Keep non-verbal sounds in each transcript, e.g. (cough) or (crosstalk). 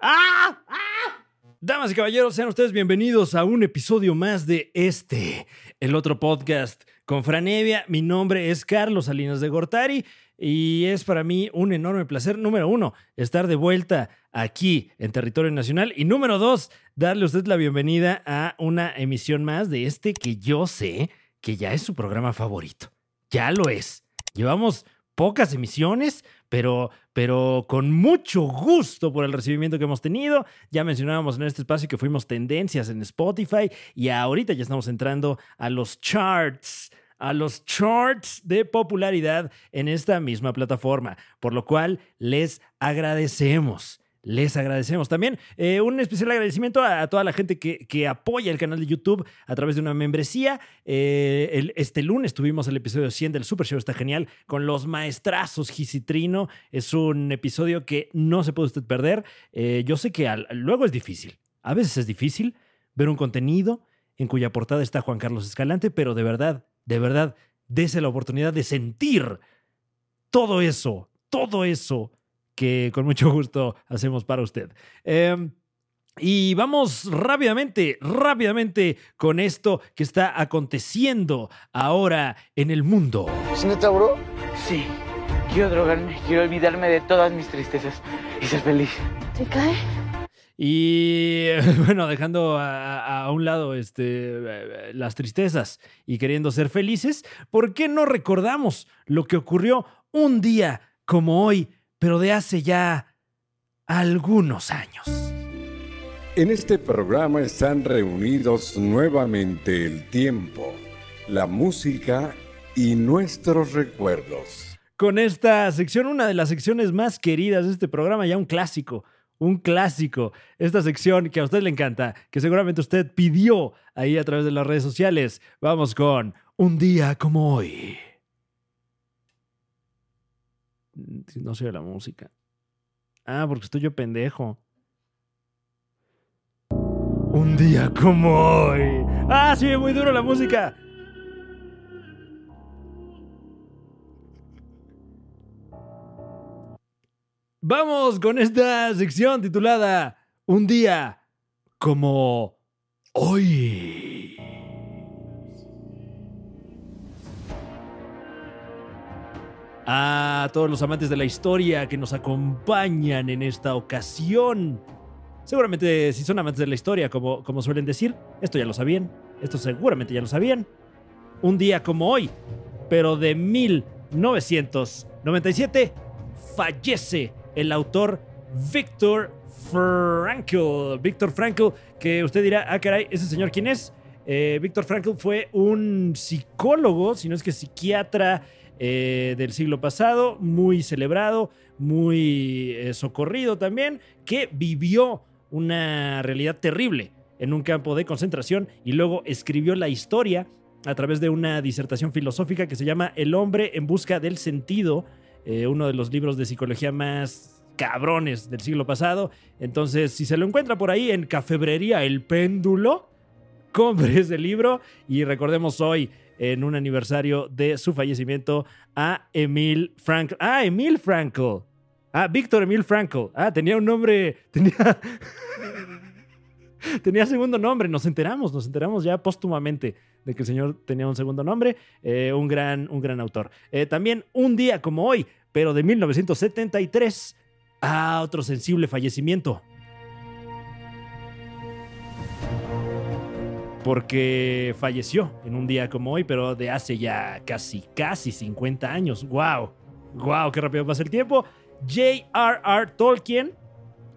¡Ah! ¡Ah! Damas y caballeros, sean ustedes bienvenidos a un episodio más de este, el otro podcast con Franevia. Mi nombre es Carlos Salinas de Gortari y es para mí un enorme placer, número uno, estar de vuelta aquí en territorio nacional y número dos, darle a usted la bienvenida a una emisión más de este que yo sé que ya es su programa favorito. Ya lo es. Llevamos pocas emisiones, pero, pero con mucho gusto por el recibimiento que hemos tenido. Ya mencionábamos en este espacio que fuimos tendencias en Spotify y ahorita ya estamos entrando a los charts a los charts de popularidad en esta misma plataforma, por lo cual les agradecemos. Les agradecemos también eh, un especial agradecimiento a, toda la gente que, que, apoya el canal de YouTube a través de una membresía. Eh, el, este lunes tuvimos el episodio 100 del Super Show, está genial, con los maestrazos Gisitrino. Es un episodio que no se puede usted perder. Eh, yo sé que luego es difícil, a veces es difícil ver un contenido en cuya portada está Juan Carlos Escalante, pero de verdad, de verdad, dese la oportunidad de sentir todo eso, todo eso que con mucho gusto hacemos para usted. Em, y vamos rápidamente, rápidamente con esto que está aconteciendo ahora en el mundo. ¿Es neta, bro? Sí. Quiero drogarme, quiero olvidarme de todas mis tristezas y ser feliz. ¿Te cae? Y (laughs) bueno, dejando a, un lado este, las tristezas y queriendo ser felices, ¿por qué no recordamos lo que ocurrió un día como hoy, pero de hace ya algunos años? En este programa están reunidos nuevamente el tiempo, la música y nuestros recuerdos. Con esta sección, una de las secciones más queridas de este programa, ya un clásico un clásico, esta sección que a usted le encanta, que seguramente usted pidió ahí a través de las redes sociales. Vamos con Un día como hoy. No sé la música. Ah, porque estoy yo pendejo. Un día como hoy. Ah, sí, muy duro la música. Vamos con esta sección titulada Un día como hoy. A todos los amantes de la historia que nos acompañan en esta ocasión. Seguramente si son amantes de la historia, como, como suelen decir, esto ya lo sabían, esto seguramente ya lo sabían. Un día como hoy, pero de 1997, fallece el autor Víctor Frankl. Víctor Frankl, que usted dirá, ah, caray, ¿ese señor quién es? Eh, Víctor Frankl fue un psicólogo, si no es que psiquiatra eh, del siglo pasado, muy celebrado, muy eh, socorrido también, que vivió una realidad terrible en un campo de concentración y luego escribió la historia a través de una disertación filosófica que se llama El hombre en busca del sentido eh, uno de los libros de psicología más cabrones del siglo pasado. Entonces, si se lo encuentra por ahí en Cafebrería El Péndulo, (laughs) compre ese libro y recordemos hoy en un aniversario de su fallecimiento a Emil Frankl. Ah, Emil Frankl. Ah, Víctor Emil Frankl. Ah, tenía un nombre, (laughs) tenía segundo nombre, nos enteramos, nos enteramos ya póstumamente de que el señor tenía un segundo nombre, eh, un, gran, un gran autor. Eh, también un día como hoy, pero de 1973, a otro sensible fallecimiento. Porque falleció en un día como hoy, pero de hace ya casi, casi 50 años. ¡Wow! ¡Wow! ¡Qué rápido pasa el tiempo! J.R.R. Tolkien,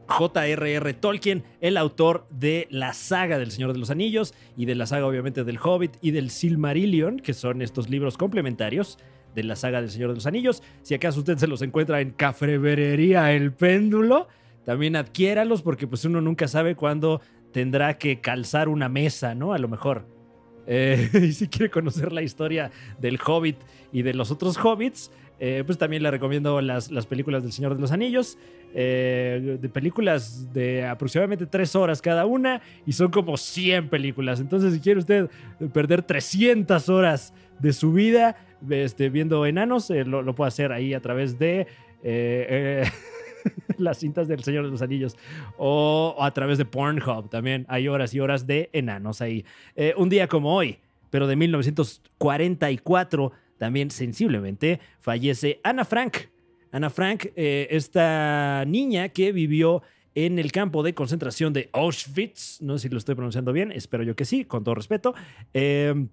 J.R.R. Tolkien, el autor de la saga del Señor de los Anillos y de la saga obviamente del Hobbit y del Silmarillion, que son estos libros complementarios de la saga del Señor de los Anillos. Si acaso usted se los encuentra en Cafreverería El Péndulo, también adquiéralos porque pues uno nunca sabe cuándo tendrá que calzar una mesa, ¿no? A lo mejor. Eh, (laughs) y si quiere conocer la historia del Hobbit y de los otros Hobbits, eh, pues también le recomiendo las, las, películas del Señor de los Anillos. Eh, de películas de aproximadamente tres horas cada una y son como 100 películas. Entonces, si quiere usted perder 300 horas de su vida este, viendo enanos, eh, lo, puede hacer ahí a través de... (laughs) (laughs) las cintas del Señor de los Anillos. O, a través de Pornhub también. Hay horas y horas de enanos ahí. Eh, un día como hoy, pero de 1944, también sensiblemente, fallece Ana Frank. Ana Frank, eh, esta niña que vivió en el campo de concentración de Auschwitz, no sé si lo estoy pronunciando bien, espero yo que sí, con todo respeto, eh,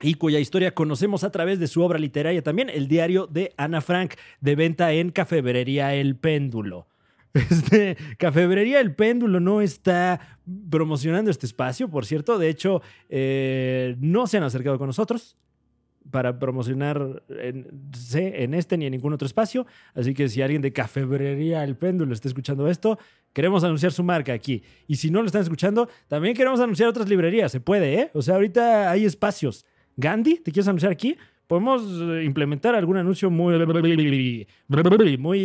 y cuya historia conocemos a través de su obra literaria también, el diario de Ana Frank, de venta en Cafebrería El Péndulo. (laughs) Este, Cafebrería El Péndulo no está promocionando este espacio, por cierto. De hecho, eh, no se han acercado con nosotros para promocionar en, en este ni en ningún otro espacio. Así que si alguien de Cafebrería El Péndulo está escuchando esto, queremos anunciar su marca aquí. Y si no lo están escuchando, también queremos anunciar otras librerías. Se puede, ¿eh? O sea, ahorita hay espacios. Gandhi, ¿te quieres anunciar aquí? Podemos eh, implementar algún anuncio muy,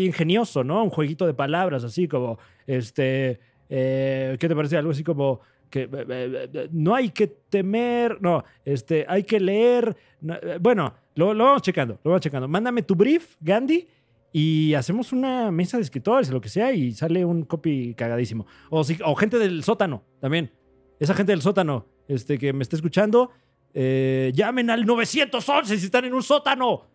ingenioso, ¿no? Un jueguito de palabras, así como, este, eh, ¿qué te parece? Algo así como que eh, no hay que temer, no, este, hay que leer. no, bueno, lo, vamos checando, lo vamos checando. Mándame tu brief, Gandhi, y hacemos una mesa de escritores, lo que sea, y sale un copy cagadísimo. O, o gente del sótano también. Esa gente del sótano este, que me está escuchando, eh, llamen al 911 si están en un sótano.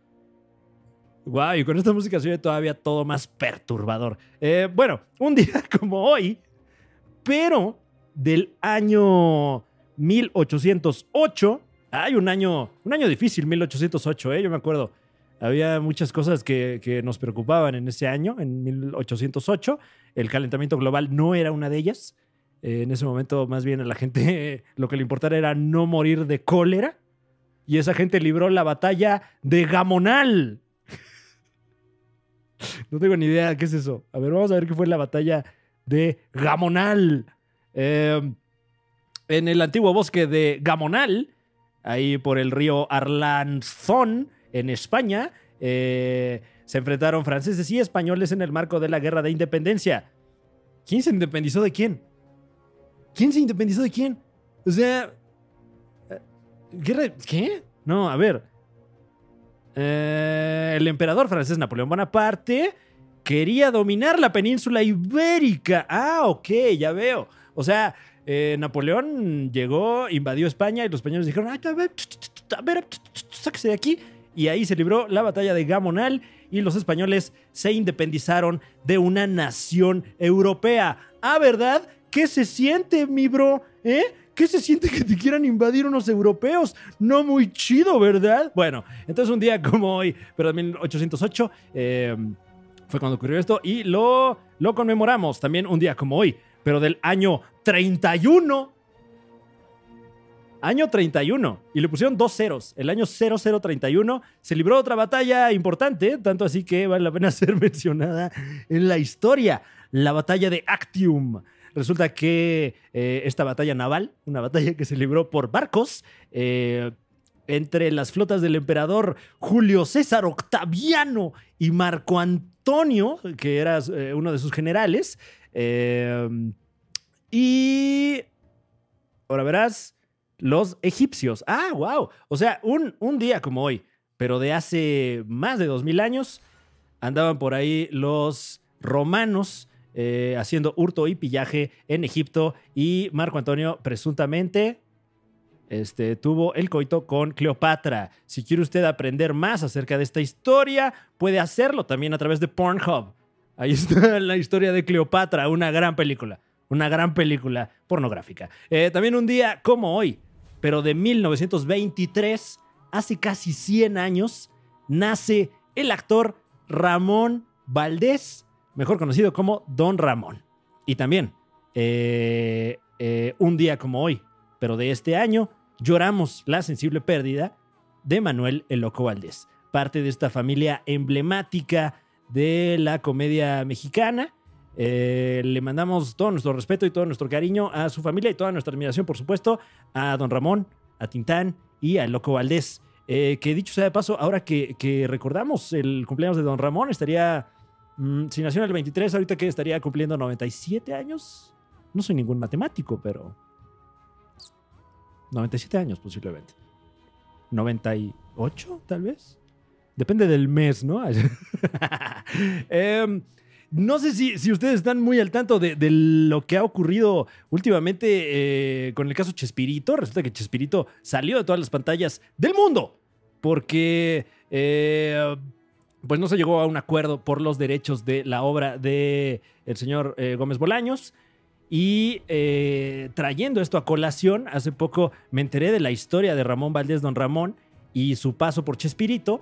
Guau, y con esta música se oye todavía todo más perturbador. Eh, bueno, un (laughs) día como hoy, pero del año 1808. Hay un año, un año difícil, 1808, ¿eh? yo me acuerdo. Había muchas cosas que nos preocupaban en ese año, en 1808. El calentamiento global no era una de ellas. Eh, en ese momento, más bien a la gente (laughs) lo que le importara era no morir de cólera. Y esa gente libró la batalla de Gamonal. (laughs) no tengo ni idea qué es eso. A ver, vamos a ver qué fue la batalla de Gamonal. Eh, en el antiguo bosque de Gamonal, ahí por el río Arlanzón, en España, eh, se enfrentaron franceses y españoles en el marco de la Guerra de Independencia. ¿Quién se independizó de quién? ¿Quién se independizó de quién? O sea... eh, ¿Guerra? ¿Qué? No, a ver. Eh, el emperador francés Napoleón Bonaparte quería dominar la península ibérica. Ah, ok, ya veo. O sea, eh, Napoleón llegó, invadió España y los españoles dijeron, "Ay, a ver, a sáquese de aquí. Y ahí se libró la batalla de Gamonal y los españoles se independizaron de una nación europea. Ah, ¿verdad? ¿Qué se siente, mi bro? ¿Eh? ¿Qué se siente que te quieran invadir unos europeos? No muy chido, ¿verdad? Bueno, entonces un día como hoy, pero en 1808, eh, fue cuando ocurrió esto y lo, lo conmemoramos también un día como hoy, pero del año 31. Año 31. Y le pusieron dos ceros. El año 0031 se libró otra batalla importante, tanto así que vale la pena (laughs) ser mencionada en la historia. La batalla de Actium. Resulta que eh, esta batalla naval, una batalla que se libró por barcos, eh, entre las flotas del emperador Julio César Octaviano y Marco Antonio, que era eh, uno de sus generales. y ahora verás, los egipcios. Ah, wow. O sea, un, un día como hoy, pero de hace más de dos mil años, andaban por ahí los romanos eh, haciendo hurto y pillaje en Egipto y Marco Antonio presuntamente este, tuvo el coito con Cleopatra. Si quiere usted aprender más acerca de esta historia, puede hacerlo también a través de Pornhub. Ahí está (laughs) la historia de Cleopatra, una gran película. Una gran película pornográfica. Eh, también un día como hoy, pero de 1923, hace casi 100 años, nace el actor Ramón Valdés, mejor conocido como Don Ramón. Y también, eh, eh, un día como hoy, pero de este año, lloramos la sensible pérdida de Manuel el Loco Valdés, parte de esta familia emblemática de la comedia mexicana. Eh, le mandamos todo nuestro respeto y todo nuestro cariño a su familia y toda nuestra admiración, por supuesto, a Don Ramón, a Tintán y al Loco Valdés. Que dicho sea de paso, ahora que, que recordamos el cumpleaños de Don Ramón, estaría, mm, si nació en el 23, ahorita que estaría cumpliendo 97 años. No soy ningún matemático, pero 97 años posiblemente. 98 tal vez. Depende del mes, ¿no? (laughs) Em, no sé si, si ustedes están muy al tanto de, lo que ha ocurrido últimamente eh, con el caso Chespirito. Resulta que Chespirito salió de todas las pantallas del mundo porque eh, pues no se llegó a un acuerdo por los derechos de la obra de el señor eh, Gómez Bolaños. Y eh, trayendo esto a colación, hace poco me enteré de la historia de Ramón Valdés Don Ramón y su paso por Chespirito.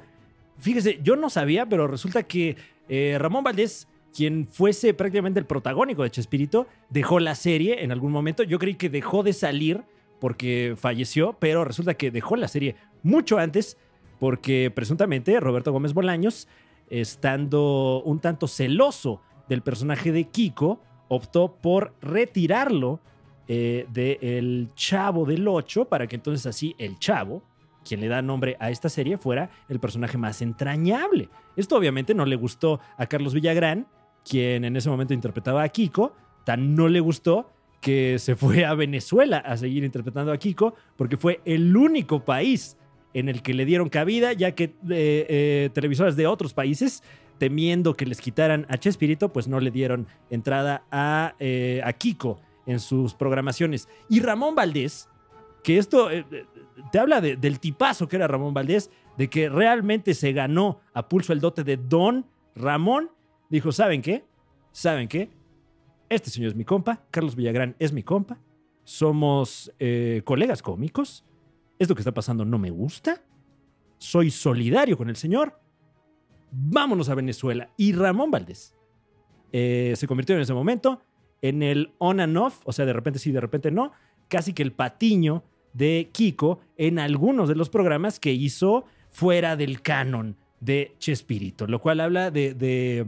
Fíjese, yo no sabía, pero resulta que eh, Ramón Valdés, quien fuese prácticamente el protagónico de Chespirito, dejó la serie en algún momento. Yo creí que dejó de salir porque falleció, pero resulta que dejó la serie mucho antes porque presuntamente Roberto Gómez Bolaños, estando un tanto celoso del personaje de Kiko, optó por retirarlo eh, del Chavo del 8 para que entonces así el Chavo, quien le da nombre a esta serie, fuera el personaje más entrañable. Esto obviamente no le gustó a Carlos Villagrán, quien en ese momento interpretaba a Kiko, tan no le gustó que se fue a Venezuela a seguir interpretando a Kiko, porque fue el único país en el que le dieron cabida, ya que eh, eh, televisoras de otros países, temiendo que les quitaran a Chespirito, pues no le dieron entrada a, eh, a Kiko en sus programaciones. Y Ramón Valdés, que esto eh, te habla de- del tipazo que era Ramón Valdés, de que realmente se ganó a pulso el dote de Don Ramón, dijo, ¿saben qué? ¿Saben qué? Este señor es mi compa, Carlos Villagrán es mi compa, somos colegas cómicos, esto que está pasando no me gusta, soy solidario con el señor, vámonos a Venezuela. Y Ramón Valdés eh, se convirtió en ese momento en el on and off, o sea, de repente sí, de repente no, casi que el patiño de Kiko en algunos de los programas que hizo fuera del canon de Chespirito, lo cual habla de, de,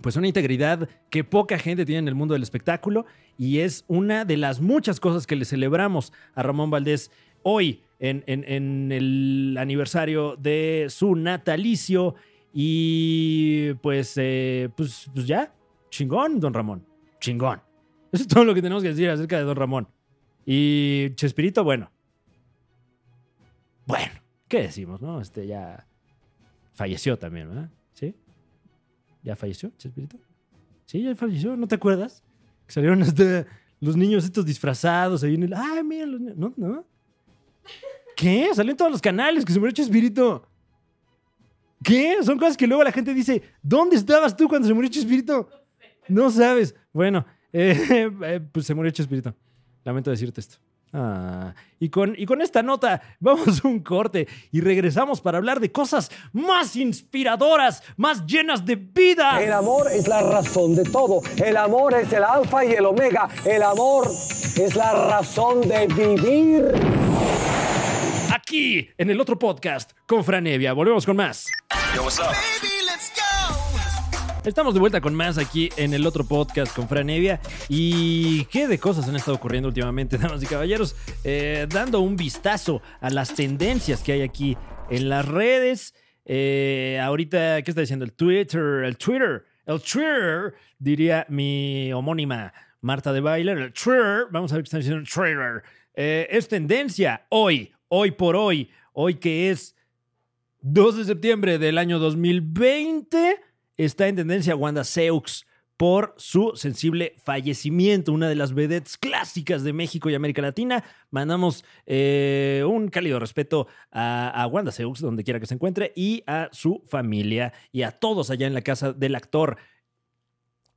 pues una integridad que poca gente tiene en el mundo del espectáculo y es una de las muchas cosas que le celebramos a Ramón Valdés hoy en, el aniversario de su natalicio y pues, eh, pues, pues ya, chingón, don Ramón, chingón. (laughs) Eso es todo lo que tenemos que decir acerca de don Ramón. Y Chespirito, bueno. Bueno, ¿qué decimos, no? Este ya falleció también, ¿verdad? ¿Sí? ¿Ya falleció Chespirito? Sí, ya falleció, ¿no te acuerdas? Que salieron hasta los niños estos disfrazados ahí en el... ¡Ay, mira! ¿No? ¿No? ¿Qué? Salió en todos los canales que se murió Chespirito. ¿Qué? Son cosas que luego la gente dice, ¿dónde estabas tú cuando se murió Chespirito? No sabes. Bueno, (laughs) eh, eh, pues se murió Chespirito. Lamento decirte esto. Ah, y, con, y con esta nota vamos a un corte y regresamos para hablar de cosas más inspiradoras, más llenas de vida. El amor es la razón de todo. El amor es el alfa y el omega. El amor es la razón de vivir. Aquí en el otro podcast con Franevia. Volvemos con más. Estamos de vuelta con más aquí en el otro podcast con Fran Evia. ¿Y qué de cosas han estado ocurriendo últimamente, (laughs) damas y caballeros? Eh, dando un vistazo a las tendencias que hay aquí en las redes. Eh, ahorita, ¿qué está diciendo? El Twitter, el Twitter, el Twitter, diría mi homónima Marta de Bailer. El Twitter, vamos a ver qué está diciendo el Twitter. Eh, es tendencia hoy, hoy por hoy, hoy que es 2 de septiembre del año 2020 está en tendencia Wanda Seux por su sensible fallecimiento, una de las vedettes clásicas de México y América Latina. Mandamos eh, un cálido respeto a, a Wanda Seux, donde quiera que se encuentre, y a su familia y a todos allá en la casa del actor.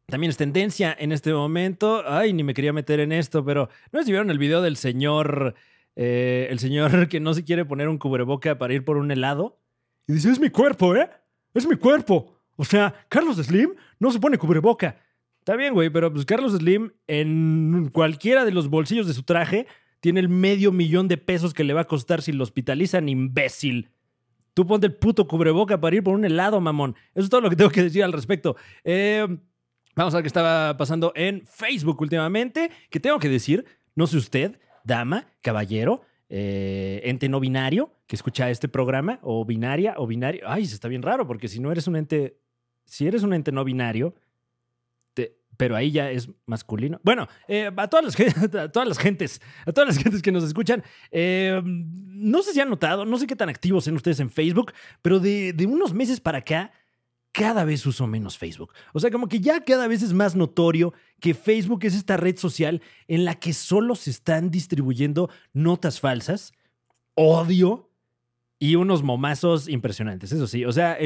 También es tendencia en este momento. Ay, ni me quería meter en esto, pero ¿no si vieron el video del señor, eh, el señor (laughs) que no se quiere poner un cubreboca para ir por un helado? Y dice, es mi cuerpo, ¿eh? Es mi cuerpo. O sea, Carlos Slim no se pone cubreboca. Está bien, güey, pero pues Carlos Slim en cualquiera de los bolsillos de su traje tiene el medio millón de pesos que le va a costar si lo hospitalizan, imbécil. Tú ponte el puto cubreboca para ir por un helado, mamón. Eso es todo lo que tengo que decir al respecto. Eh, vamos a ver qué estaba pasando en Facebook últimamente. Que tengo que decir, no sé usted, dama, caballero, eh, ente no binario que escucha este programa, o binaria, o binario. Ay, eso está bien raro, porque si no eres un ente, si eres un ente no binario, te- pero ahí ya es masculino. Bueno, eh, a, todas las, (laughs) todas las gentes, a todas las gentes que nos escuchan, eh, no sé si han notado, no sé qué tan activos sean ustedes en Facebook, pero de, de unos meses para acá, cada vez uso menos Facebook. O sea, como que ya cada vez es más notorio que Facebook es esta red social en la que solo se están distribuyendo notas falsas, odio y unos momazos impresionantes, eso sí. O sea,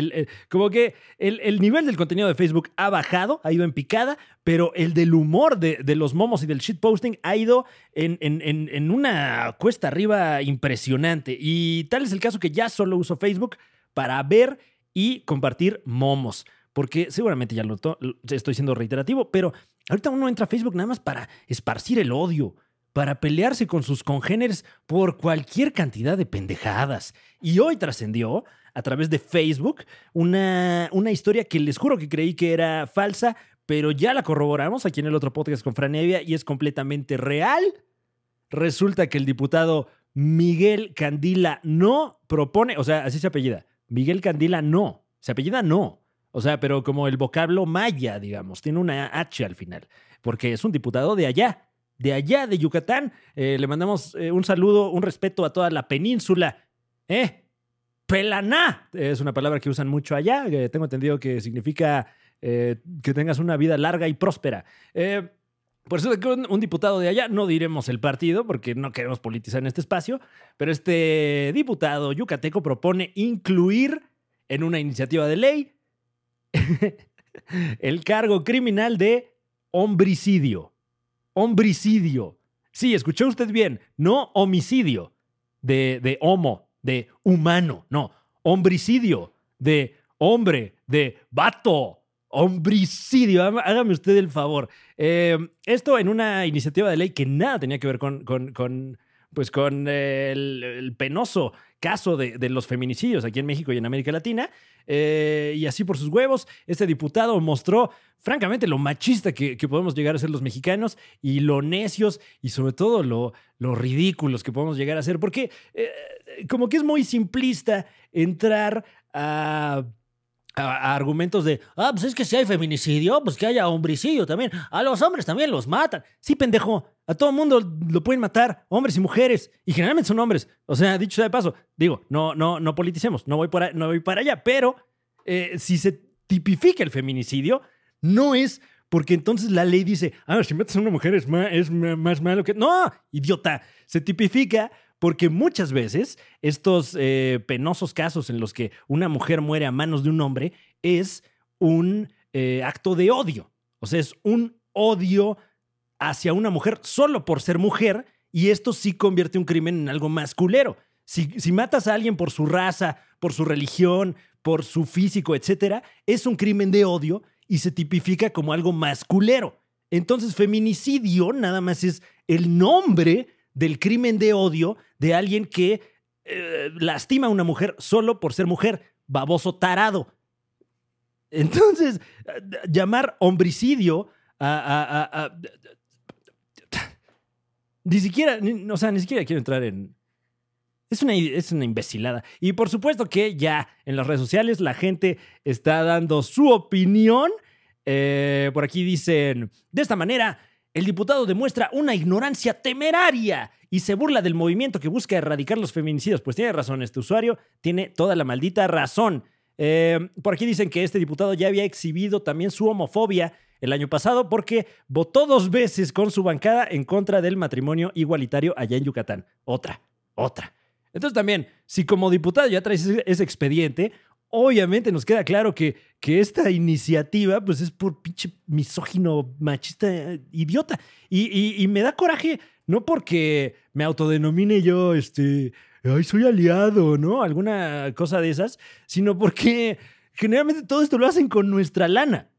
como que el, el nivel del contenido de Facebook ha bajado, ha ido en picada, pero el del humor de, los momos y del shitposting ha ido en- en una cuesta arriba impresionante. Y tal es el caso que ya solo uso Facebook para ver y compartir momos. Porque seguramente ya lo to- estoy siendo reiterativo, pero ahorita uno entra a Facebook nada más para esparcir el odio, para pelearse con sus congéneres por cualquier cantidad de pendejadas. Y hoy trascendió a través de Facebook una, una historia que les juro que creí que era falsa, pero ya la corroboramos aquí en el otro podcast con Franevia y es completamente real. Resulta que el diputado Miguel Candila no propone, o sea, así se apellida, Miguel Candila no, se apellida no. O sea, pero como el vocablo maya, digamos, tiene una H al final, porque es un diputado de allá, de allá, de Yucatán. Eh, le mandamos eh, un saludo, un respeto a toda la península. ¿Eh? Pelaná es una palabra que usan mucho allá, tengo entendido que significa eh, que tengas una vida larga y próspera. Eh, por eso que un, diputado de allá, no diremos el partido porque no queremos politizar en este espacio, pero este diputado yucateco propone incluir en una iniciativa de ley (laughs) el cargo criminal de homicidio. Homicidio. Sí, escuchó usted bien, no homicidio de, de homo, de humano, no, homicidio de hombre, de vato. Homicidio, Hágame- usted el favor. Eh, esto en una iniciativa de ley que nada tenía que ver con, con- pues con el, penoso caso de, de los feminicidios aquí en México y en América Latina. Eh, y así por sus huevos, este diputado mostró, francamente, lo machista que, podemos llegar a ser los mexicanos y lo necios y sobre todo lo, lo ridículos que podemos llegar a ser. Porque eh, como que es muy simplista entrar a a, argumentos de, ah, pues es que si hay feminicidio, pues que haya homicidio también. A los hombres también los matan. Sí, pendejo. A todo mundo lo pueden matar, hombres y mujeres. Y generalmente son hombres. O sea, dicho sea de paso, digo, no, no, no politicemos, no voy, por a- no voy para allá, pero eh, si se tipifica el feminicidio, no es porque entonces la ley dice, ah, si matas a una mujer es más, es más malo que... No, idiota. Se tipifica porque muchas veces estos eh, penosos casos en los que una mujer muere a manos de un hombre es un eh, acto de odio. O sea, es un odio hacia una mujer solo por ser mujer y esto sí convierte un crimen en algo más culero. Si, si matas a alguien por su raza, por su religión, por su físico, etcétera, es un crimen de odio y se tipifica como algo más culero. Entonces, feminicidio nada más es el nombre del crimen de odio de alguien que eh, lastima a una mujer solo por ser mujer, baboso tarado. Entonces, eh, llamar homicidio a, Ni siquiera, o sea, ni siquiera quiero entrar en... Es una, es una imbecilada. Y por supuesto que ya en las redes sociales la gente está dando su opinión. Eh, por aquí dicen, de esta manera, el diputado demuestra una ignorancia temeraria y se burla del movimiento que busca erradicar los feminicidios. Pues tiene razón, este usuario tiene toda la maldita razón. Eh, por aquí dicen que este diputado ya había exhibido también su homofobia el año pasado porque votó dos veces con su bancada en contra del matrimonio igualitario allá en Yucatán. Otra, otra. Entonces también, si como diputado ya traes ese, ese expediente, obviamente nos queda claro que, que esta iniciativa pues es por pinche misógino, machista, idiota. Y, y- y me da coraje, no porque me autodenomine yo, este, ay, soy aliado, ¿no? Alguna cosa de esas, sino porque generalmente todo esto lo hacen con nuestra lana.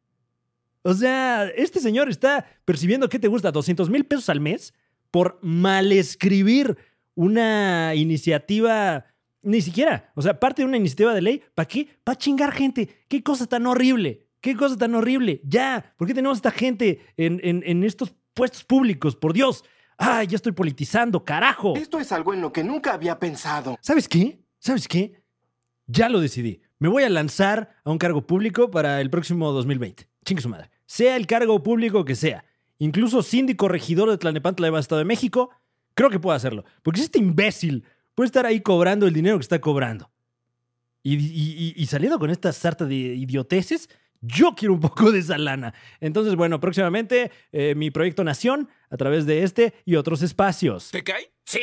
O sea, este señor está percibiendo, ¿qué te gusta? 200 mil pesos al mes por malescribir una iniciativa, ni siquiera, o sea, parte de una iniciativa de ley, ¿para qué? Para chingar gente. ¿Qué cosa tan horrible? ¿Qué cosa tan horrible? Ya, ¿por qué tenemos esta gente en, en- en estos puestos públicos? Por Dios. Ay, ya estoy politizando, carajo. Esto es algo en lo que nunca había pensado. ¿Sabes qué? ¿Sabes qué? Ya lo decidí. Me voy a lanzar a un cargo público para el próximo 2020. Chingue su madre. Sea el cargo público que sea. Incluso síndico regidor de Tlanepantla de Estado de México, creo que puedo hacerlo. Porque si este imbécil puede estar ahí cobrando el dinero que está cobrando. y, y- y saliendo con esta sarta de idioteces, yo quiero un (laughs) poco de esa lana. Entonces, bueno, próximamente eh, mi proyecto Nación a través de este y otros espacios. ¿Te cae? Sí.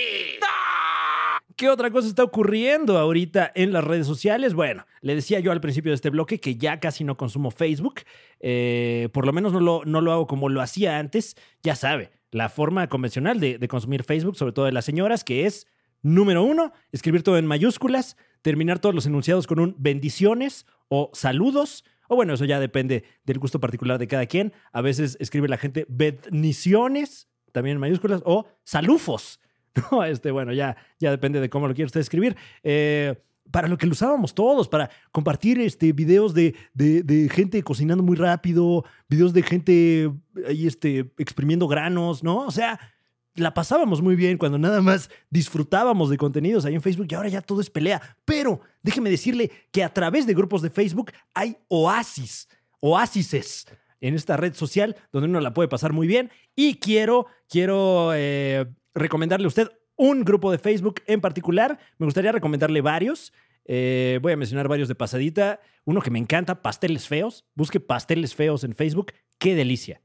¿Qué otra cosa está ocurriendo ahorita en las redes sociales? Bueno, le decía yo al principio de este bloque que ya casi no consumo Facebook. Eh, por lo menos no lo, no lo hago como lo hacía antes. Ya sabe, la forma convencional de, de consumir Facebook, sobre todo de las señoras, que es, número uno, escribir todo en mayúsculas, terminar todos los enunciados con un bendiciones o saludos. O bueno, eso ya depende del gusto particular de cada quien. A veces escribe la gente bendiciones, también en mayúsculas, o salufos. (laughs) No, este, bueno, ya, ya depende de cómo lo quiera usted escribir. Eh, para lo que lo usábamos todos, para compartir este, videos de, de- de gente cocinando muy rápido, videos de gente ahí este, exprimiendo granos, ¿no? O sea, la pasábamos muy bien cuando nada más disfrutábamos de contenidos ahí en Facebook y ahora ya todo es pelea. Pero déjeme decirle que a través de grupos de Facebook hay oasis, oásises en esta red social donde uno la puede pasar muy bien. Y quiero, quiero eh, recomendarle a usted un grupo de Facebook en particular. Me gustaría recomendarle varios. Eh, voy a mencionar varios de pasadita. Uno que me encanta, Pasteles Feos. Busque Pasteles Feos en Facebook. ¡Qué delicia!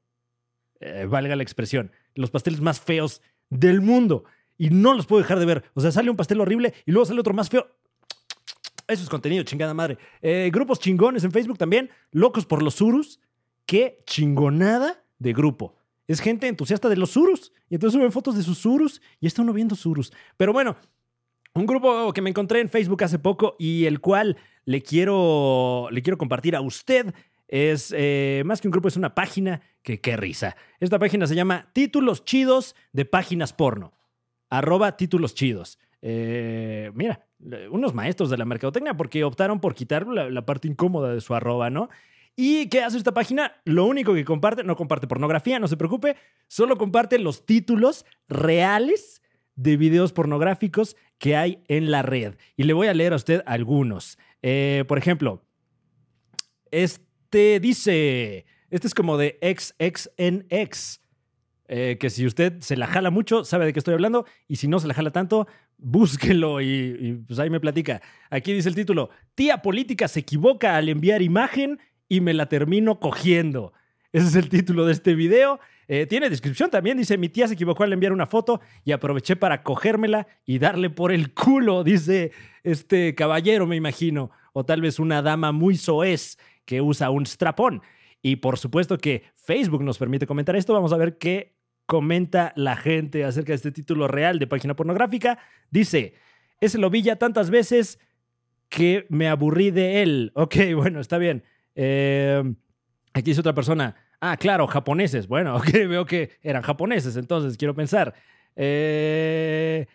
Eh, valga la expresión. Los pasteles más feos del mundo. Y no los puedo dejar de ver. O sea, sale un pastel horrible y luego sale otro más feo. Eso es contenido, chingada madre. Eh, grupos chingones en Facebook también. Locos por los surus. Qué chingonada de grupo. Es gente entusiasta de los surus. Y entonces suben fotos de sus surus y está uno viendo surus. Pero bueno, un grupo que me encontré en Facebook hace poco y el cual le quiero, le quiero compartir a usted es eh, más que un grupo, es una página que qué risa. Esta página se llama Títulos Chidos de Páginas Porno. Arroba Títulos Chidos. Eh, mira, unos maestros de la mercadotecnia porque optaron por quitar la, parte incómoda de su arroba, ¿no? ¿Y qué hace esta página? Lo único que comparte, no comparte pornografía, no se preocupe, solo comparte los títulos reales de videos pornográficos que hay en la red. Y le voy a leer a usted algunos. Eh, por ejemplo, dice, este es como de XXNX, eh, que si usted se la jala mucho, sabe de qué estoy hablando, y si no se la jala tanto, búsquelo y, y, pues ahí me platica. Aquí dice el título, tía política se equivoca al enviar imagen y me la termino cogiendo. Ese es el título de este video. Eh, tiene descripción también, dice, mi tía se equivocó al enviar una foto y aproveché para cogérmela y darle por el culo, (laughs) dice este caballero, me imagino, o tal vez una dama muy soez que usa un strapón. Y por supuesto que Facebook nos permite comentar esto. Vamos a ver qué comenta la gente acerca de este título real de página pornográfica. Dice, ese lo vi ya tantas veces que me aburrí de él. (laughs) Ok, bueno, está bien. Eh, aquí dice otra persona. Ah, claro, japoneses. Bueno, (laughs) ok, veo que eran japoneses, entonces quiero pensar. Eh,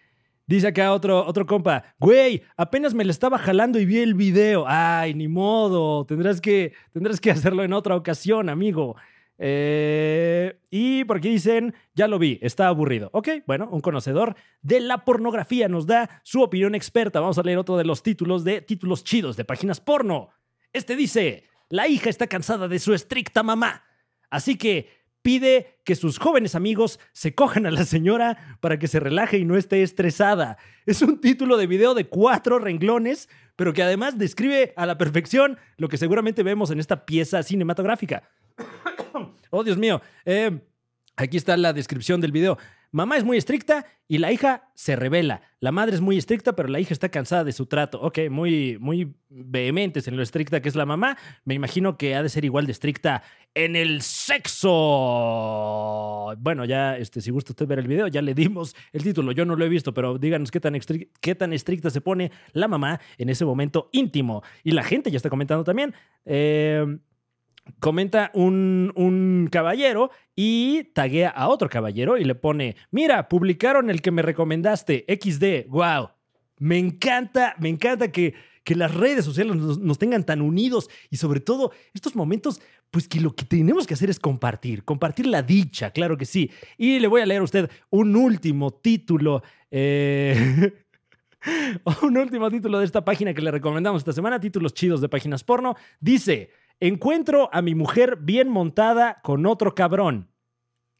dice acá otro, otro compa. Güey, apenas me le estaba jalando y vi el video. Ay, ni modo. Tendrás que, tendrás que (laughs) hacerlo en otra ocasión, amigo. Eh, y por aquí dicen, ya lo vi, está aburrido. Ok, bueno, un conocedor de la pornografía nos da su opinión experta. Vamos a leer otro de los títulos de títulos chidos de páginas porno. Este dice, la hija está cansada de su estricta mamá, así que pide que sus jóvenes amigos se cojan a la señora para que se relaje y no esté estresada. Es un título de video de cuatro renglones, pero que además describe a la perfección lo que seguramente vemos en esta pieza cinematográfica. (coughs) oh, Dios mío. Eh, aquí está la descripción del video. Mamá es muy estricta y la hija se revela. La madre es muy estricta, pero la hija está cansada de su trato. Ok, muy, muy vehementes en lo estricta que es la mamá. Me imagino que ha de ser igual de estricta en el sexo. Bueno, ya, este, si gusta usted ver el video, ya le dimos el título. Yo no lo he visto, pero díganos qué tan, estri- qué tan estricta se pone la mamá en ese momento íntimo. Y la gente ya está comentando también. Eh, comenta un, un caballero y taguea a otro caballero y le pone, mira, publicaron el que me recomendaste, XD, wow. Me encanta, me encanta que, que las redes sociales nos, nos tengan tan unidos y sobre todo estos momentos, pues que lo que tenemos que hacer es compartir, compartir la dicha, claro que sí. Y le voy a leer a usted un último título. eh, (laughs) un último título de esta página que le recomendamos esta semana, títulos chidos de páginas porno. Dice, encuentro a mi mujer bien montada con otro cabrón.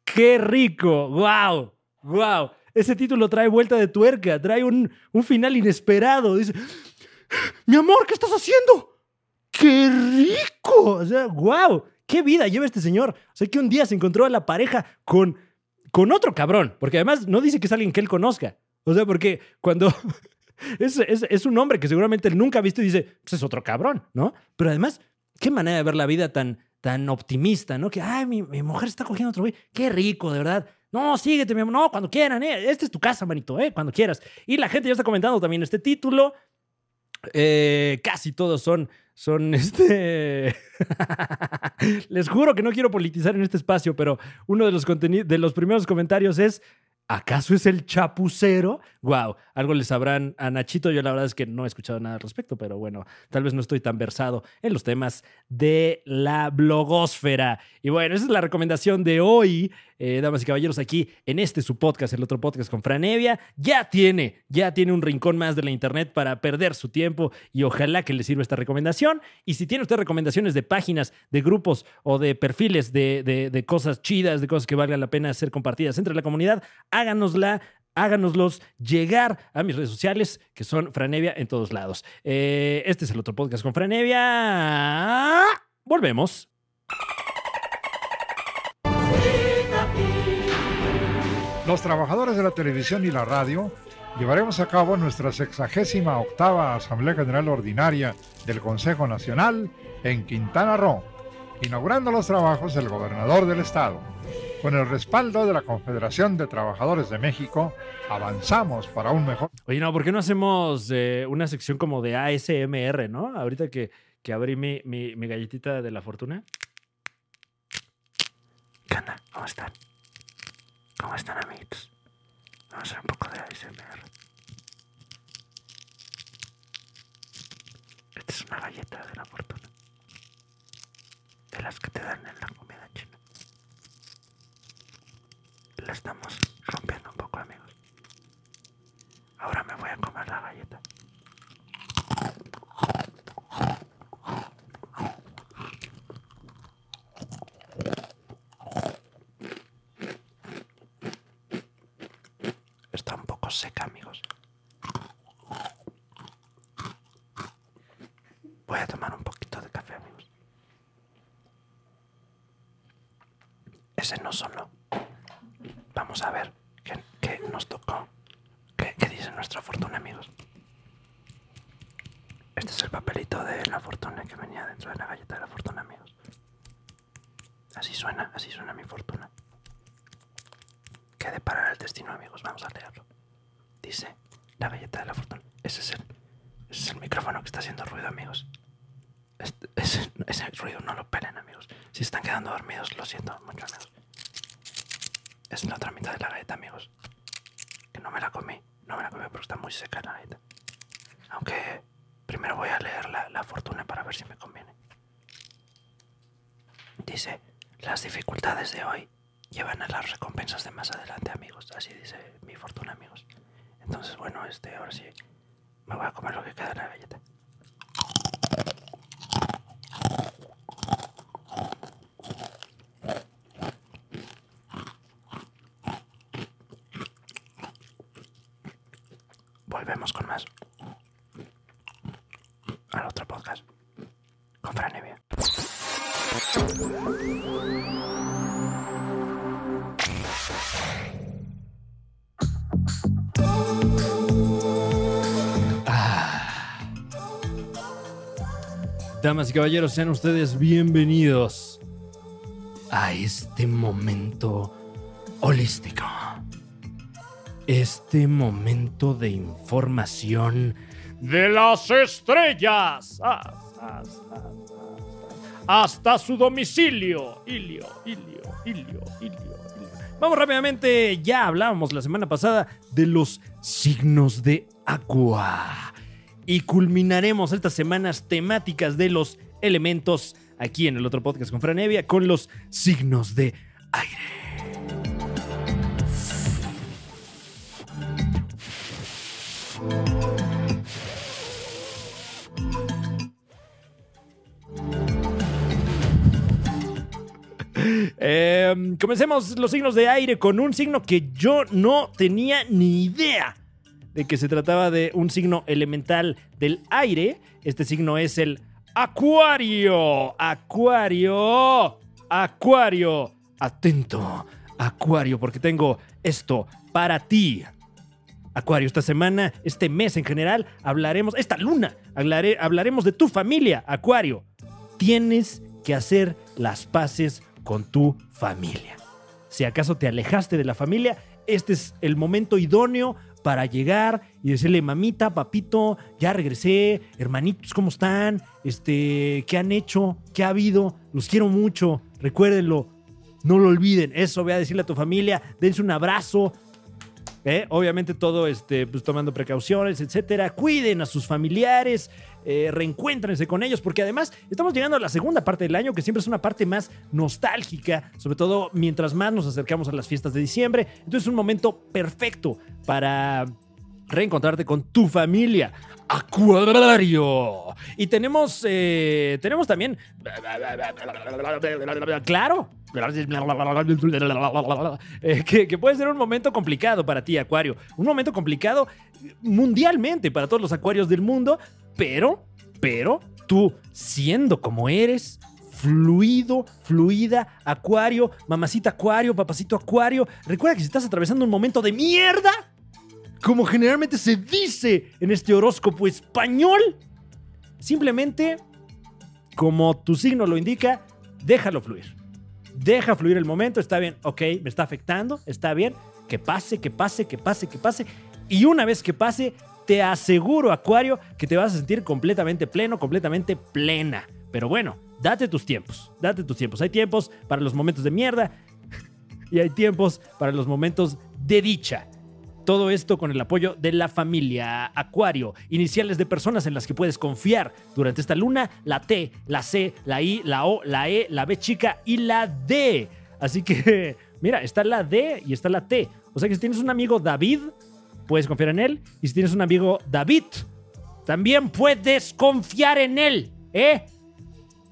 ¡Qué rico! ¡Wow! ¡Wow! Ese título trae vuelta de tuerca, trae un, un final inesperado. Dice, mi amor, ¿qué estás haciendo? ¡Qué rico! O sea, wow, qué vida lleva este señor. O sea, que un día se encontró a la pareja con, con otro cabrón, porque además no dice que es alguien que él conozca. O sea, porque cuando (laughs) es, es- es un hombre que seguramente él nunca ha visto y dice, pues es otro cabrón, ¿no? Pero además, qué manera de ver la vida tan, tan optimista, ¿no? Que, ay, mi, mi mujer está cogiendo otro güey. Qué rico, de verdad. No, síguete, mi amor. No, cuando quieran, ¿eh? Esta es tu casa, manito, ¿eh? Cuando quieras. Y la gente ya está comentando también este título. Eh, casi todos son, son (laughs) este. Les juro que no quiero politizar en este espacio, pero uno de los, de los primeros comentarios es. ¿Acaso es el chapucero? Wow, algo le sabrán a Nachito. Yo la verdad es que no he escuchado nada al respecto, pero bueno, tal vez no estoy tan versado en los temas de la blogosfera. Y bueno, esa es la recomendación de hoy, eh, damas y caballeros, aquí en este su podcast, el otro podcast con Franevia. Ya tiene, ya tiene un rincón más de la internet para perder su tiempo y ojalá que le sirva esta recomendación. Y si tiene usted recomendaciones de páginas, de grupos o de perfiles de, de- de cosas chidas, de cosas que valgan la pena ser compartidas entre la comunidad, háganosla. Háganoslos llegar a mis redes sociales, que son Franevia en todos lados. Eh, este es el otro podcast con Franevia. Volvemos. Los trabajadores de la televisión y la radio llevaremos a cabo nuestra sexagésima octava Asamblea General Ordinaria del Consejo Nacional en Quintana Roo, inaugurando los trabajos del gobernador del estado. Con el respaldo de la Confederación de Trabajadores de México, avanzamos para un mejor Oye, no, ¿por qué no hacemos eh, una sección como de ASMR, no? Ahorita que, que abrí mi, mi, mi galletita de la fortuna. ¿Qué onda? ¿Cómo están? ¿Cómo están, amiguitos? Vamos a hacer un poco de ASMR. Esta es una galleta de la fortuna. De las que te dan en la La estamos rompiendo un poco, amigos. Ahora me voy a comer la galleta. Está un poco seca, amigos. Voy a tomar un poquito de café, amigos. Ese no sonó. Vamos a ver qué, qué nos tocó. ¿Qué, qué dice nuestra fortuna, amigos? Este es el papelito de la fortuna que venía dentro de la galleta de la fortuna, amigos. Así suena, así suena mi fortuna. ¿Qué deparará el destino, amigos? Vamos a leerlo. Dice la galleta de la fortuna. Ese es el, ese es el micrófono que está haciendo ruido, amigos. Este- ese, ese ruido no lo pelen, amigos. Si están lo siento mucho, amigos. Es la otra mitad de la galleta, amigos. Que no me la comí. No me la comí porque está muy seca la galleta. Aunque primero voy a leer la, la fortuna para ver si me conviene. Dice, las dificultades de hoy llevan a las recompensas de más adelante, amigos. Así dice mi fortuna, amigos. Entonces, bueno, este, ahora sí me voy a comer lo que queda de la galleta. Volvemos con más. Al otro podcast. Con Fran Evia. Ah. Damas y caballeros, sean ustedes bienvenidos a este momento holístico. Este momento de información de las estrellas. Ah, ah, ah, hasta su domicilio. Ilio, Ilio, Ilio, Ilio. Vamos rápidamente, ya hablábamos la semana pasada de los signos de agua. Y culminaremos estas semanas temáticas de los elementos aquí en el otro podcast con Franevia con los signos de aire. Eh, comencemos los signos de aire con un signo que yo no tenía ni idea de que se trataba de un signo elemental del aire. Este signo es el Acuario. Acuario. Acuario. Atento, Acuario, porque tengo esto para ti. Acuario, esta semana, este mes en general, hablaremos, esta luna, hablaré- hablaremos de tu familia, Acuario. Tienes que hacer las paces con tu familia. Si acaso te alejaste de la familia, este es el momento idóneo para llegar y decirle, mamita, papito, ya regresé, hermanitos, ¿cómo están? Este, ¿qué han hecho? ¿Qué ha habido? Los quiero mucho, recuérdenlo, no lo olviden. Eso, ve a decirle a tu familia, dense un abrazo, ¿eh? Obviamente todo este, pues, tomando precauciones, etcétera. Cuiden a sus familiares, eh, reencuéntrense con ellos, porque además estamos llegando a la segunda parte del año, que siempre es una parte más nostálgica, sobre todo mientras más nos acercamos a las fiestas de diciembre. Entonces es un momento perfecto para reencontrarte con tu familia. Acuario. Y tenemos, eh, tenemos también, claro, eh, que, que puede ser un momento complicado para ti, Acuario. Un momento complicado mundialmente para todos los acuarios del mundo, pero, pero, tú siendo como eres, fluido, fluida, acuario, mamacita acuario, papacito acuario, recuerda que si estás atravesando un momento de mierda, como generalmente se dice en este horóscopo español, simplemente, como tu signo lo indica, déjalo fluir. Deja fluir el momento, está bien, ok, me está afectando, está bien, que pase, que pase, que pase, que pase. Y una vez que pase, te aseguro, Acuario, que te vas a sentir completamente pleno, completamente plena. Pero bueno, date tus tiempos, date tus tiempos. Hay tiempos para los momentos de mierda (laughs) y hay tiempos para los momentos de dicha. Todo esto con el apoyo de la familia Acuario, iniciales de personas en las que puedes confiar durante esta luna, la T, la C, la I, la O, la E, la B chica y la D. Así que, (laughs) mira, está la D y está la T. O sea que si tienes un amigo David, puedes confiar en él. Y si tienes un amigo David, también puedes confiar en él, ¿eh?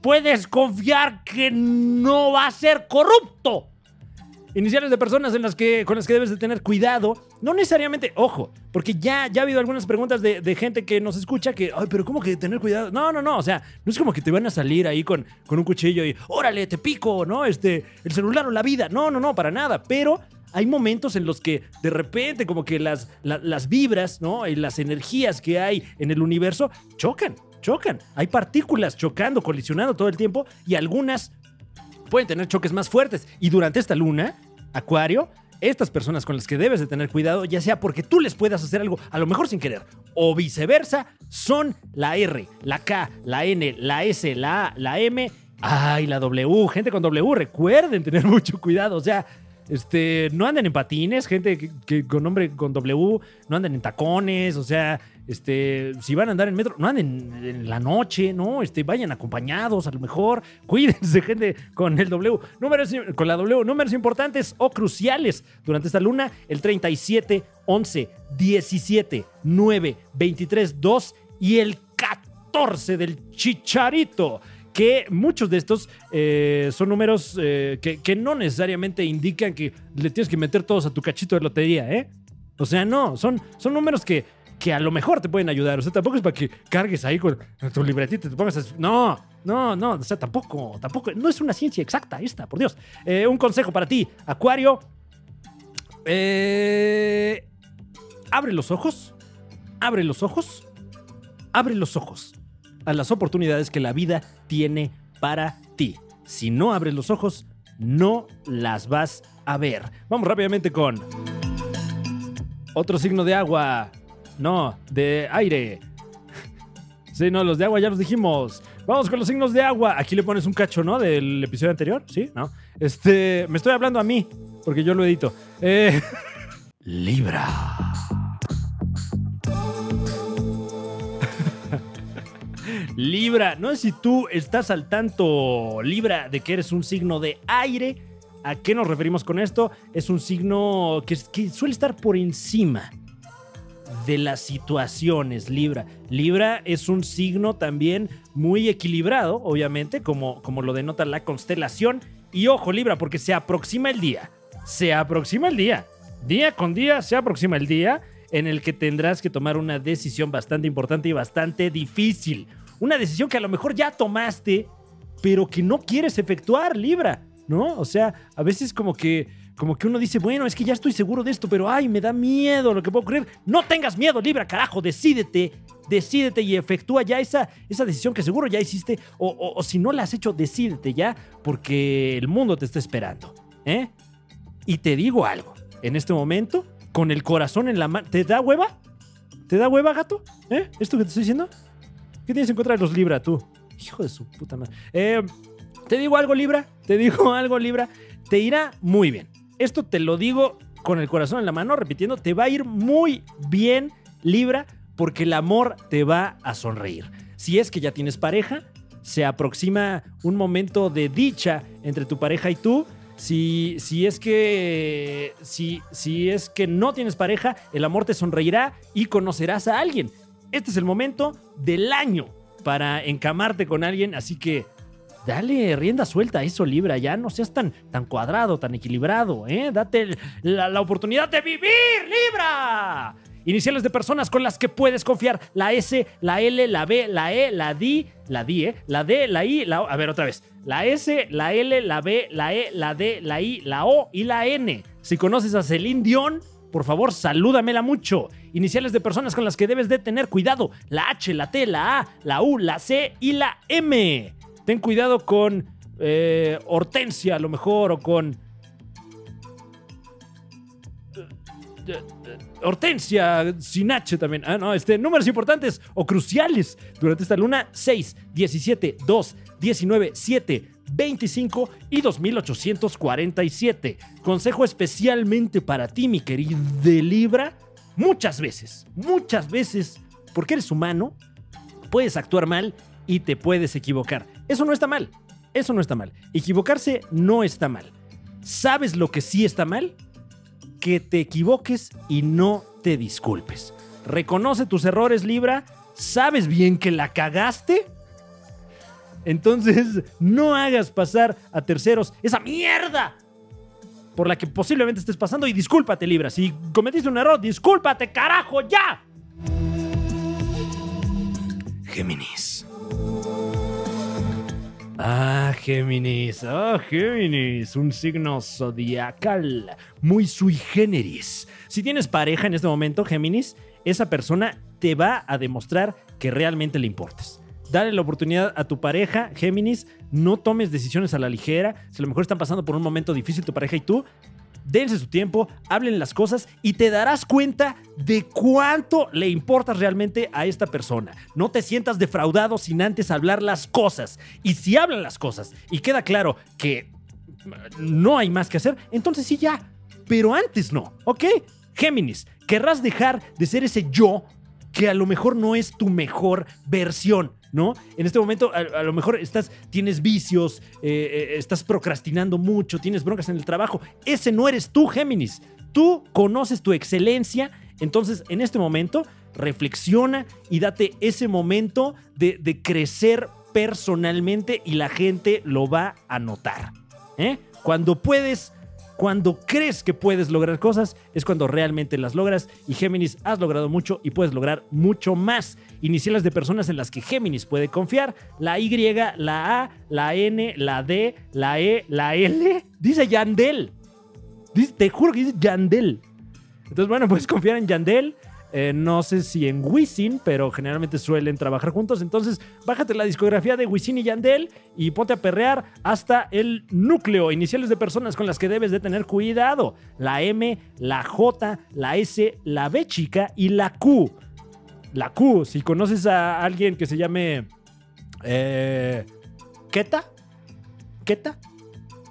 Puedes confiar que no va a ser corrupto iniciales de personas en las que, con las que debes de tener cuidado. No necesariamente, ojo, porque ya, ya ha habido algunas preguntas de, gente que nos escucha que, ay, pero ¿cómo que tener cuidado? No, no, no, o sea, no es como que te van a salir ahí con, con un cuchillo y, órale, te pico, ¿no? Este, el celular o la vida. No, no, no, para nada, pero... Hay momentos en los que de repente como que las, la- las vibras, ¿no? Y las energías que hay en el universo chocan, chocan. Hay partículas chocando, colisionando todo el tiempo y algunas pueden tener choques más fuertes. Y durante esta luna, Acuario, estas personas con las que debes de tener cuidado, ya sea porque tú les puedas hacer algo, a lo mejor sin querer, o viceversa, son la R, la K, la N, la S, la A, la M, ay, la W. Gente con W, recuerden tener (laughs) mucho cuidado. O sea, este, no anden en patines, gente que, con nombre con W, no anden en tacones, o sea, este, si van a andar en metro, no anden en la noche, ¿no? Este, vayan acompañados, a lo mejor, (laughs) cuídense, gente, con el W, números, con la W, números importantes o cruciales durante esta luna, el 37, 11, 17, 9, 23, 2 y el 14 del chicharito que muchos de estos eh, son números eh, que, no necesariamente indican que le tienes que meter todos a tu cachito de lotería, ¿eh? O sea, no, son, son números que, que a lo mejor te pueden ayudar. O sea, tampoco es para que cargues ahí con tu libretita te pongas a... No, no, no, o sea, tampoco, tampoco, no es una ciencia exacta esta, por Dios. Eh, un consejo para ti, Acuario. Abre los ojos, abre los ojos, abre los ojos a las oportunidades que la vida tiene para ti. Si no abres los ojos, no las vas a ver. Vamos rápidamente con otro signo de agua. No, de aire. (laughs) Sí, no, los de agua ya los dijimos. Vamos con los signos de agua. Aquí le pones un cacho, ¿no? Del episodio anterior, ¿sí? ¿No? Este, me estoy hablando a mí, porque yo lo edito. Eh, (laughs) Libra. Libra, no sé si tú estás al tanto, Libra, de que eres un signo de aire. ¿A qué nos referimos con esto? Es un signo que, suele estar por encima de las situaciones, Libra. Libra es un signo también muy equilibrado, obviamente, como, como lo denota la constelación. Y ojo, Libra, porque se aproxima el día. Se aproxima el día. Día con día se aproxima el día en el que tendrás que tomar una decisión bastante importante y bastante difícil. Una decisión que a lo mejor ya tomaste, pero que no quieres efectuar, Libra, ¿no? O sea, a veces como que como que uno dice, bueno, es que ya estoy seguro de esto, pero ay, me da miedo lo que puedo ocurrir. No tengas miedo, Libra, carajo, decídete, decídete y efectúa ya esa, esa decisión que seguro ya hiciste, o, o- o si no la has hecho, decídete ya, porque el mundo te está esperando, ¿eh? Y te digo algo, en este momento, con el corazón en la mano, ¿te da hueva? ¿Te da hueva, gato? ¿Eh? ¿Esto que te estoy diciendo? ¿Qué tienes en contra de los Libra, tú? Hijo de su puta madre. Eh, te digo algo, Libra. Te digo (laughs) algo, Libra. Te irá muy bien. Esto te lo digo con el corazón en la mano, repitiendo, te va a ir muy bien, Libra, porque el amor te va a sonreír. Si es que ya tienes pareja, se aproxima un momento de dicha entre tu pareja y tú. Si, si es que si, si es que no tienes pareja, el amor te sonreirá y conocerás a alguien. Este es el momento del año para encamarte con alguien, así que dale rienda suelta a eso, Libra. Ya no seas tan, tan cuadrado, tan equilibrado, ¿eh? Date la oportunidad de vivir, Libra. Iniciales de personas con las que puedes confiar. La S, la L, la B, la E, la D, la D, ¿eh? La D, la I, la O. A ver, otra vez. La S, la L, la B, la E, la D, la I, la O y la N. Si conoces a Celine Dion, por favor, salúdamela mucho. Iniciales de personas con las que debes de tener cuidado. La H, la T, la A, la U, la C y la M. Ten cuidado con eh, Hortensia, a lo mejor, o con... Hortensia, sin H también. Ah, no, este, números importantes o cruciales durante esta luna: 6, 17, 2, 19, 7, 25 y 2847. Consejo especialmente para ti, mi querido Libra. Muchas veces, muchas veces, porque eres humano, puedes actuar mal y te puedes equivocar. Eso no está mal. Eso no está mal. Equivocarse no está mal. ¿Sabes lo que sí está mal? Que te equivoques y no te disculpes. Reconoce tus errores, Libra. ¿Sabes bien que la cagaste? Entonces, no hagas pasar a terceros esa mierda por la que posiblemente estés pasando y discúlpate, Libra. Si cometiste un error, discúlpate, carajo, ya. Géminis. Ah, Géminis. Ah, Géminis. Un signo zodiacal muy sui generis. Si tienes pareja en este momento, Géminis, esa persona te va a demostrar que realmente le importas. Dale la oportunidad a tu pareja, Géminis. No tomes decisiones a la ligera. Si a lo mejor están pasando por un momento difícil tu pareja y tú, dense su tiempo, hablen las cosas y te darás cuenta de cuánto le importas realmente a esta persona. No te sientas defraudado sin antes hablar las cosas. Y si hablan las cosas y queda claro que no hay más que hacer, entonces sí ya. Pero antes no, ¿ok? Géminis, querrás dejar de ser ese yo que a lo mejor no es tu mejor versión. ¿No? En este momento, a, lo mejor estás, tienes vicios, eh, eh, estás procrastinando mucho, tienes broncas en el trabajo. Ese no eres tú, Géminis. Tú conoces tu excelencia. Entonces, en este momento, reflexiona y date ese momento de, de crecer personalmente y la gente lo va a notar. ¿eh? Cuando puedes, cuando crees que puedes lograr cosas, es cuando realmente las logras. Y Géminis, has logrado mucho y puedes lograr mucho más. Iniciales de personas en las que Géminis puede confiar. La Y, la A, la N, la D, la E, la L. Dice Yandel. Te juro que dice Yandel. Entonces, bueno, puedes confiar en Yandel. Eh, no sé si en Wisin, pero generalmente suelen trabajar juntos. Entonces, bájate la discografía de Wisin y Yandel y ponte a perrear hasta el núcleo. Iniciales de personas con las que debes de tener cuidado. La M, la J, la S, la B chica y la Q. La Q, si conoces a alguien que se llame... Eh, ¿Keta? ¿Keta?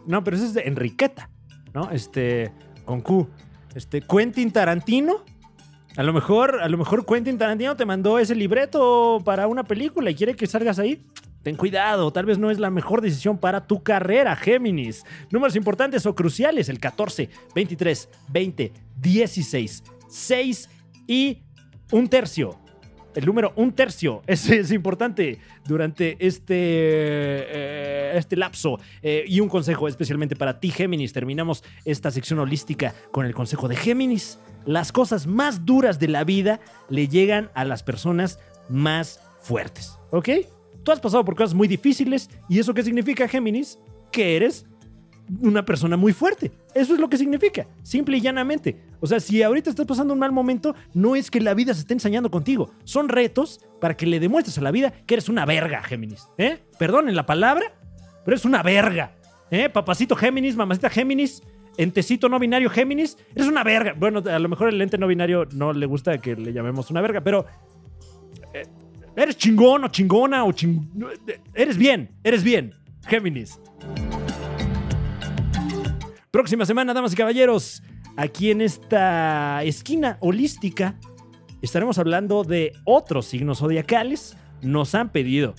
No, pero ese es de Enriqueta, ¿no? Este, con Q. Este, Quentin Tarantino. A lo mejor, a lo mejor Quentin Tarantino te mandó ese libreto para una película y quiere que salgas ahí. Ten cuidado, tal vez no es la mejor decisión para tu carrera, Géminis. Números importantes o cruciales, el 14, 23, 20, 16, 6 y un tercio. El número un tercio. (laughs) Es, importante durante este, eh, este lapso. Eh, y un consejo especialmente para ti, Géminis. Terminamos esta sección holística con el consejo de Géminis. Las cosas más duras de la vida le llegan a las personas más fuertes. ¿Ok? Tú has pasado por cosas muy difíciles. ¿Y eso qué significa, Géminis? Que eres una persona muy fuerte. Eso es lo que significa, simple y llanamente. O sea, si ahorita estás pasando un mal momento, no es que la vida se esté ensañando contigo. Son retos para que le demuestres a la vida que eres una verga, Géminis. ¿Eh? Perdonen la palabra, pero eres una verga. ¿Eh? Papacito Géminis, mamacita Géminis, entecito no binario Géminis, eres una verga. Bueno, a lo mejor el ente no binario no le gusta que le llamemos una verga, pero... eh, eres chingón o chingona o ching... Eres bien, eres bien, Géminis. Próxima semana, damas y caballeros, aquí en esta esquina holística estaremos hablando de otros signos zodiacales. Nos han pedido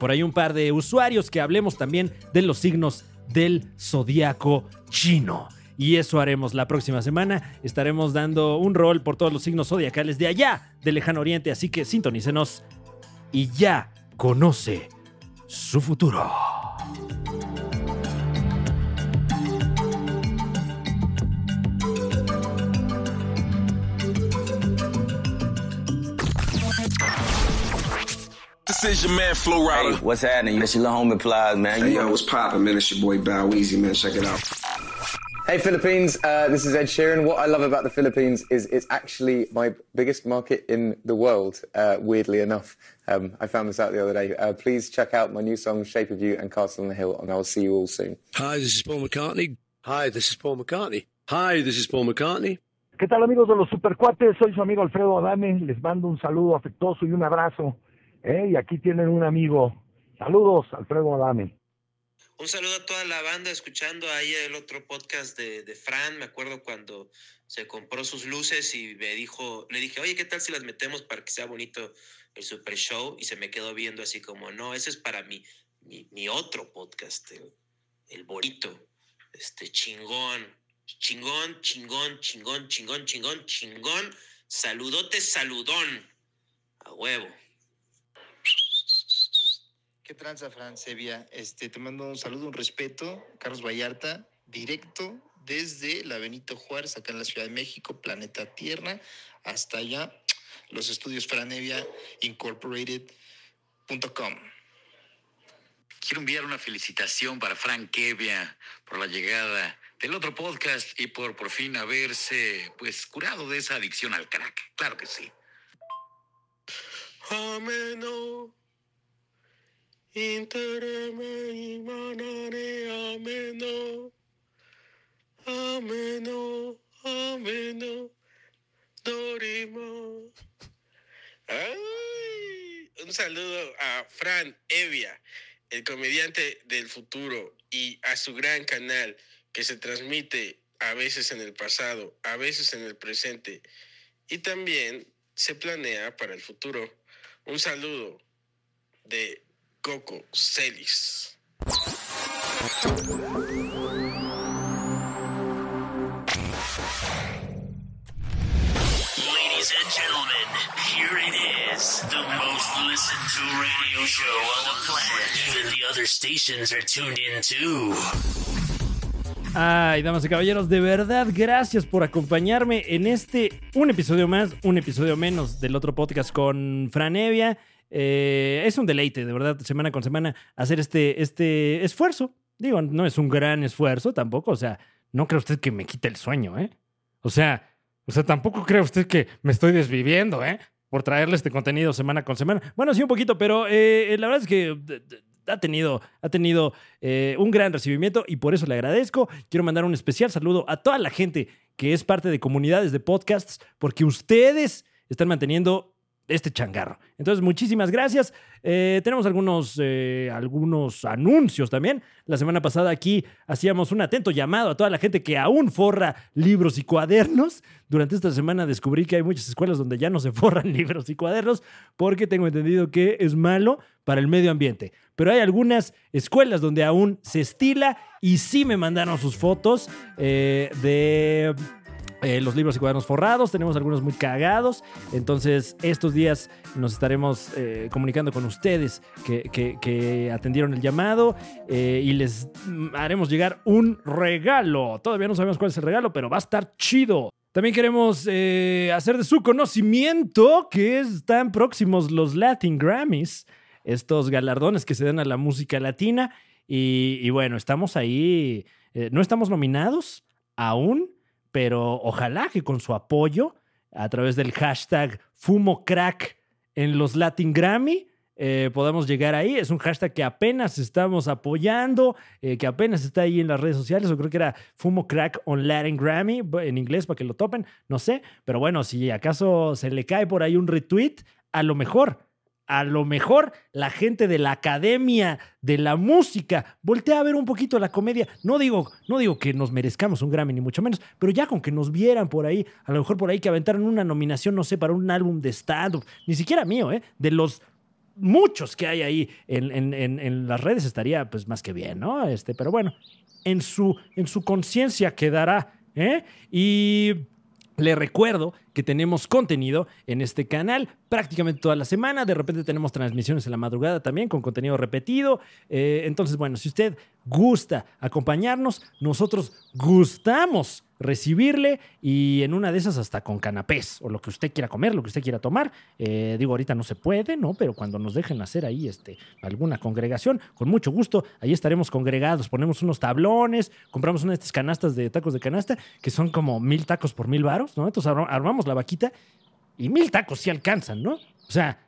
por ahí un par de usuarios que hablemos también de los signos del zodiaco chino. Y eso haremos la próxima semana. Estaremos dando un rol por todos los signos zodiacales de allá, del lejano oriente. Así que sintonícenos y ya conoce su futuro. This is your man Flo Rida. Hey, what's happening? It's your little homie Plies, man. Hey, You yo, what's poppin', man? It's your boy Bow Weezy, man. Check it out. Hey Philippines, uh, this is Ed Sheeran. What I love about the Philippines is it's actually my biggest market in the world, uh, weirdly enough. Um, I found this out the other day. Uh, please check out my new song, Shape of You and Castle on the Hill, and I will see you all soon. Hi, this is Paul McCartney. Hi, this is Paul McCartney. Hi, this is Paul McCartney. ¿Qué tal amigos de los Supercuates? Soy su amigo Alfredo Adame. Les mando un saludo afectuoso y un abrazo. ¿Eh? Y aquí tienen un amigo. Saludos, Alfredo Adame. Un saludo a toda la banda escuchando ahí el otro podcast de, de Fran. Me acuerdo cuando se compró sus luces y me dijo, le dije, oye, ¿qué tal si las metemos para que sea bonito el Super Show? Y se me quedó viendo así como, no, ese es para mi, mi, otro podcast, el, el bonito, este chingón, chingón, chingón, chingón, chingón, chingón, chingón, saludote, saludón, a huevo. ¿Qué tranza, Fran Sevilla? Este, te mando un saludo, un respeto. Carlos Vallarta, directo desde la Benito Juárez, acá en la Ciudad de México, Planeta Tierra, hasta allá, los estudios Franevia Incorporated.com. Quiero enviar una felicitación para Frank Evia por la llegada del otro podcast y por por fin haberse pues curado de esa adicción al crack. Claro que sí. Ameno. Intereme imanare ameno. Ameno, ameno. Dorimo. Un saludo a Fran Evia, el comediante del futuro, y a su gran canal que se transmite a veces en el pasado, a veces en el presente, y también se planea para el futuro. Un saludo de Coco Celis. Ladies and gentlemen, here it is, the most listened to radio show on the planet. Even the other stations are tuned in too. Ay, damas y caballeros, de verdad, gracias por acompañarme en este, un episodio más, un episodio menos del otro podcast con Franevia. Eh, es un deleite, de verdad, semana con semana, hacer este, este esfuerzo. Digo, no es un gran esfuerzo tampoco, o sea, no cree usted que me quite el sueño, ¿eh? O sea, o sea, tampoco cree usted que me estoy desviviendo, ¿eh? Por traerle este contenido semana con semana. Bueno, sí, un poquito, pero eh, la verdad es que ha tenido, ha tenido eh, un gran recibimiento y por eso le agradezco. Quiero mandar un especial saludo a toda la gente que es parte de comunidades de podcasts, porque ustedes están manteniendo este changarro. Entonces, muchísimas gracias. Eh, tenemos algunos, eh, algunos anuncios también. La semana pasada aquí hacíamos un atento llamado a toda la gente que aún forra libros y cuadernos. Durante esta semana descubrí que hay muchas escuelas donde ya no se (laughs) forran libros y cuadernos porque tengo entendido que es malo para el medio ambiente. Pero hay algunas escuelas donde aún se estila y sí me mandaron sus fotos eh, de eh, los libros y cuadernos forrados, tenemos algunos muy cagados, entonces estos días nos estaremos eh, comunicando con ustedes que, que- atendieron el llamado eh, y les mm, haremos llegar un regalo. Todavía no sabemos cuál es el regalo, pero va a estar chido. También queremos hacer de su conocimiento que están próximos los Latin Grammys, estos galardones que se dan a la música latina. Y, y bueno, estamos ahí, no estamos nominados aún, pero ojalá que con su apoyo a través del hashtag FumoCrack en los Latin Grammy eh, podamos llegar ahí. Es un hashtag que apenas estamos apoyando, eh, que apenas está ahí en las redes sociales. Yo creo que era FumoCrack on Latin Grammy en inglés para que lo topen, no sé. Pero bueno, si acaso se le cae por ahí un retweet, a lo mejor a lo mejor la gente de la academia de la música voltea a ver un poquito la comedia. No digo, no digo que nos merezcamos un Grammy, ni mucho menos, pero ya con que nos vieran por ahí, a lo mejor por ahí que aventaran una nominación, no sé, para un álbum de stand-up, ni siquiera mío, ¿eh? De los muchos que hay ahí en, en- en- en las redes estaría pues más que bien, ¿no? Este, pero bueno, en su, en su conciencia quedará, ¿eh? Y le recuerdo que tenemos contenido en este canal prácticamente toda la semana. De repente tenemos transmisiones en la madrugada también con contenido repetido. Eh, entonces, bueno, si usted gusta acompañarnos, nosotros gustamos recibirle y en una de esas hasta con canapés o lo que usted quiera comer, lo que usted quiera tomar. Eh, digo, ahorita no se puede, ¿no? Pero cuando nos dejen hacer ahí este, alguna congregación, con mucho gusto, ahí estaremos congregados. Ponemos unos tablones, compramos una de estas canastas de tacos de canasta que son como mil tacos por mil varos, ¿no? Entonces arma- armamos la vaquita y mil tacos sí alcanzan, ¿no? O sea,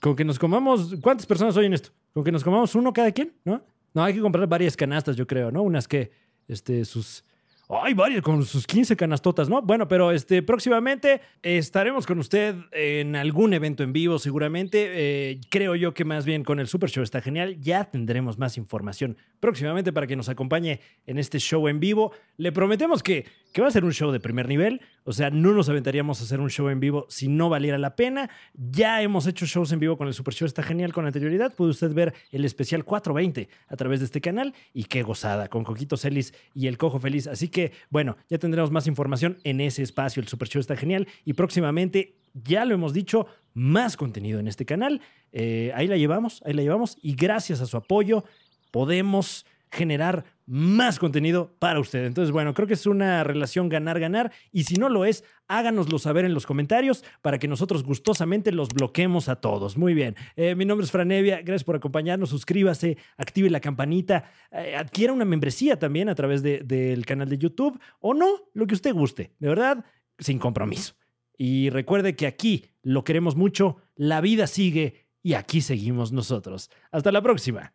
con que nos comamos, ¿cuántas personas oyen esto? Con que nos comamos uno cada quien, ¿no? No, hay que comprar varias canastas, yo creo, ¿no? Unas que, este, sus... Ay, varias, con sus 15 canastotas, ¿no? Bueno, pero este, próximamente estaremos con usted en algún evento en vivo, seguramente. Eh, creo yo que más bien con el Super Show está genial. Ya tendremos más información próximamente para que nos acompañe en este show en vivo. Le prometemos que, que va a ser un show de primer nivel. O sea, no nos aventaríamos a hacer un show en vivo si no valiera la pena. Ya hemos hecho shows en vivo con el Super Show, está genial con anterioridad. Puede usted ver el especial 420 a través de este canal. Y qué gozada, con Coquito Celis y el Cojo Feliz. Así que, bueno, ya tendremos más información en ese espacio. El Super Show está genial. Y próximamente, ya lo hemos dicho, más contenido en este canal. Eh, ahí la llevamos, ahí la llevamos. Y gracias a su apoyo, podemos generar más contenido para usted. Entonces, bueno, creo que es una relación ganar-ganar y si no lo es, háganoslo saber en los comentarios para que nosotros gustosamente los bloquemos a todos. Muy bien. Eh, mi nombre es Franevia, gracias por acompañarnos, suscríbase, active la campanita, eh, adquiera una membresía también a través de- del canal de YouTube o no, lo que usted guste, de verdad, sin compromiso. Y recuerde que aquí lo queremos mucho, la vida sigue y aquí seguimos nosotros. Hasta la próxima.